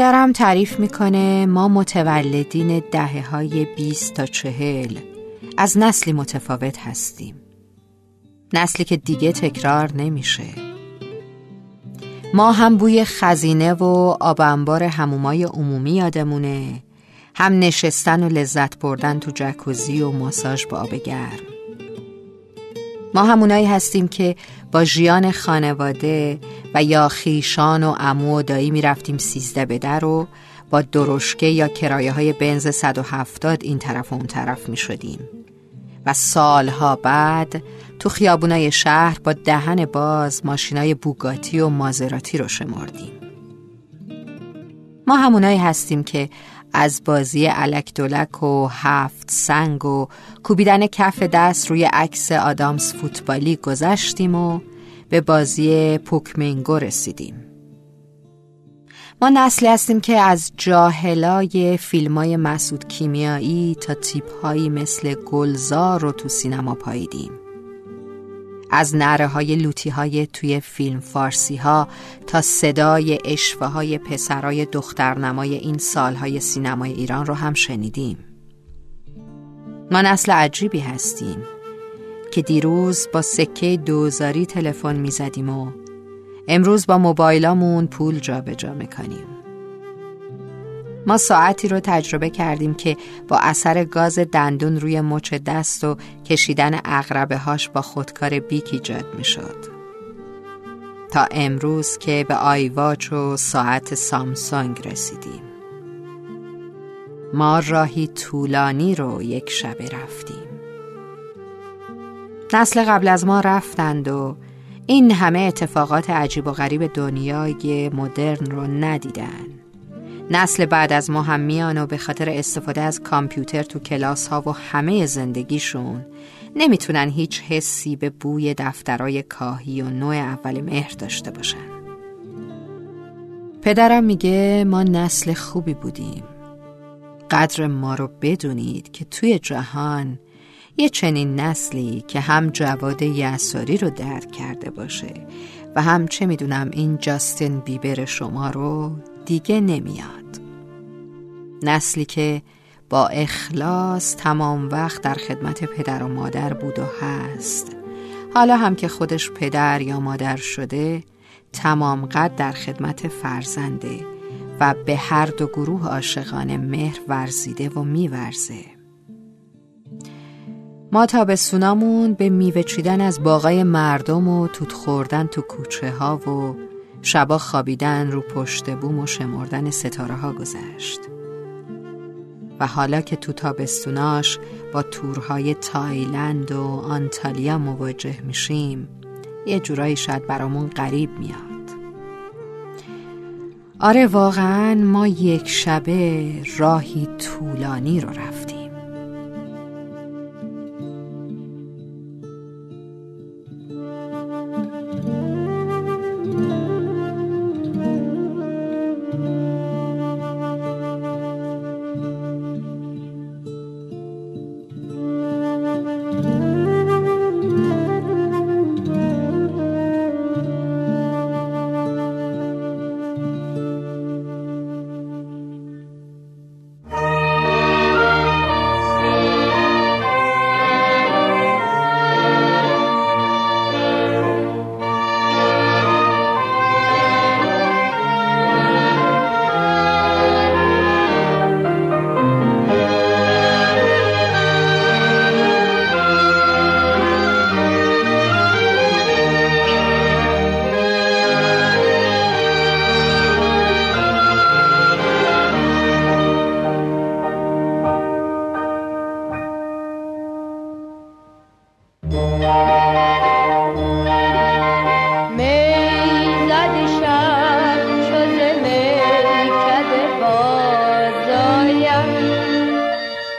پدرم تعریف می‌کنه ما متولدین دهه های 20 تا چهل. از نسلی متفاوت هستیم. نسلی که دیگه تکرار نمیشه. ما هم بوی خزینه و آب انبار همومای عمومی یادمونه. هم نشستن و لذت بردن تو جکوزی و ماساژ با آب گرم. ما همونایی هستیم که با ژیان خانواده و یا خیشان و امو و دایی می‌رفتیم سیزده به در و با درشکه یا کرایه های بنز 170 این طرف و اون طرف می شدیم و سالها بعد تو خیابونای شهر با دهن باز ماشینای بوگاتی و مازراتی رو شمردیم. ما همونایی هستیم که از بازی علک دولک و هفت سنگ و کوبیدن کف دست روی عکس آدامز فوتبالی گذشتیم و به بازی پوکمنگو رسیدیم. ما نسلی هستیم که از جاهلای فیلم های مسود کیمیایی تا تیپ مثل گلزار رو تو سینما پاییدیم. از نره های لوتی های توی فیلم فارسی ها تا صدای اشوه های پسرای دخترنمای این سالهای سینمای ایران رو هم شنیدیم. ما نسل عجیبی هستیم که دیروز با سکه دوزاری تلفن می‌زدیم و امروز با موبایلامون پول جابجا جا می‌کنیم. ما ساعتی رو تجربه کردیم که با اثر گاز دندون روی مچ دست و کشیدن اغربه هاش با خودکار بیک ایجاد می شد. تا امروز که به آیواچ و ساعت سامسونگ رسیدیم. ما راهی طولانی رو یک شبه رفتیم. نسل قبل از ما رفتند و این همه اتفاقات عجیب و غریب دنیای مدرن رو ندیدن. نسل بعد از ما هم میان و به خاطر استفاده از کامپیوتر تو کلاس ها و همه زندگیشون نمی‌تونن هیچ حسی به بوی دفترای کاهی و نوع اول مهر داشته باشن. پدرم میگه ما نسل خوبی بودیم. قدر ما رو بدونید که توی جهان یه چنین نسلی که هم جواد یساری رو درک کرده باشه و هم چه می‌دونم این جاستین بیبر شما رو دیگه نمیاد. نسلی که با اخلاص تمام وقت در خدمت پدر و مادر بود و هست. حالا هم که خودش پدر یا مادر شده تمام قد در خدمت فرزنده و به هر دو گروه عاشقانه مهر ورزیده و میورزه. ما تابستونامون به میوه چیدن از باغای مردم و توت خوردن تو کوچه ها و شبا خوابیدن رو پشت بوم و شمردن ستاره ها گذشت. و حالا که تو تابستوناش با تورهای تایلند و آنتالیا مواجه میشیم یه جورایی شاید برامون غریب میاد. آره واقعا ما یک شبه راهی طولانی رو رفتیم.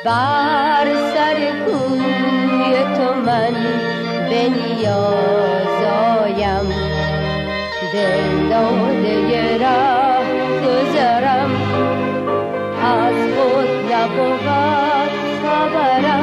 بر سر کوی تو من به نیازایم دل داده ره گذرم. از خود نبود خبرم.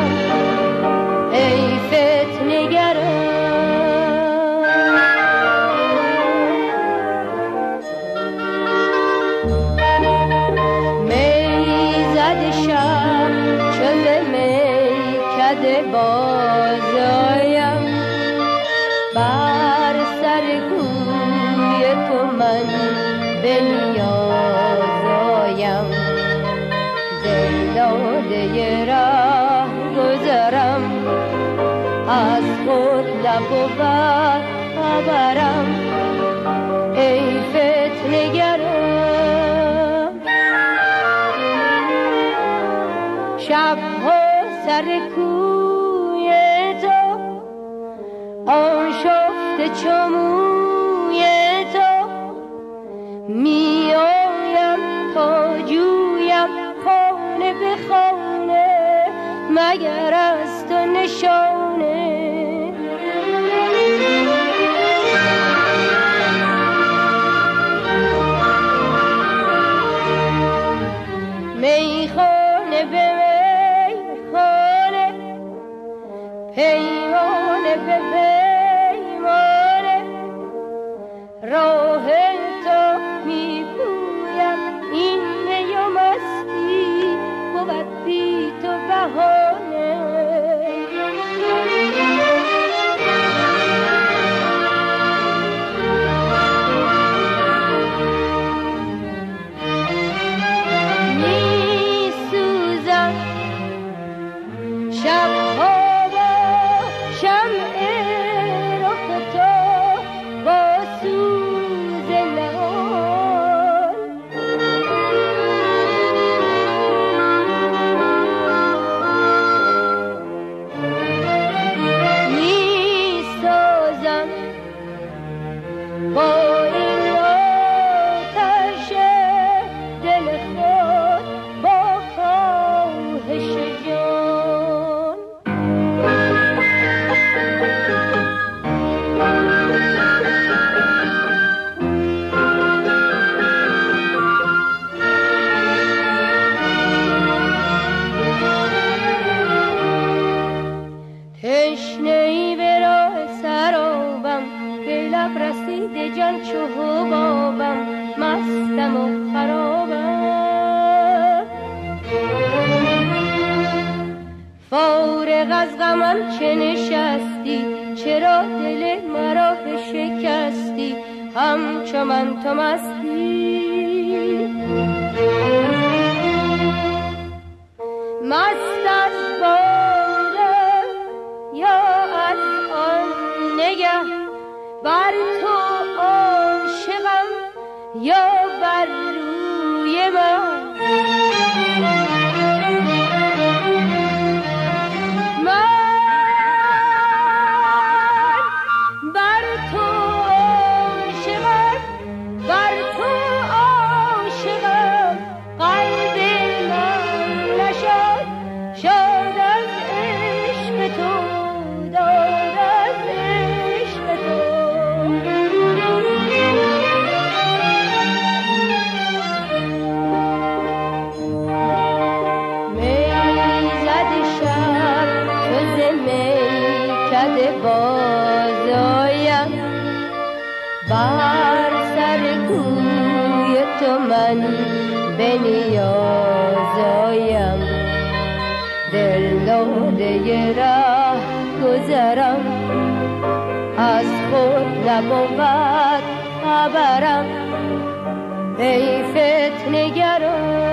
بازایم بر سر کوی تو من به نیازایم دلاده راه گذرم از خود نبود خبرم. ای فتنگرم شب سر کوی آن شفت چموی تو می آیم تا جویم خانه به خانه مگر از تو نشانه رسیده جان چو حبابم مستم و خرابم. فارغ از غمم چه نشستی؟ چرا دل مرا شکستی؟ همچو من تو مستی. یا میکده باز آیم بر سر کوی تو من به نیاز آیم. دل داده ره گذرم. از خود نبود خبرم. ای فتنگرم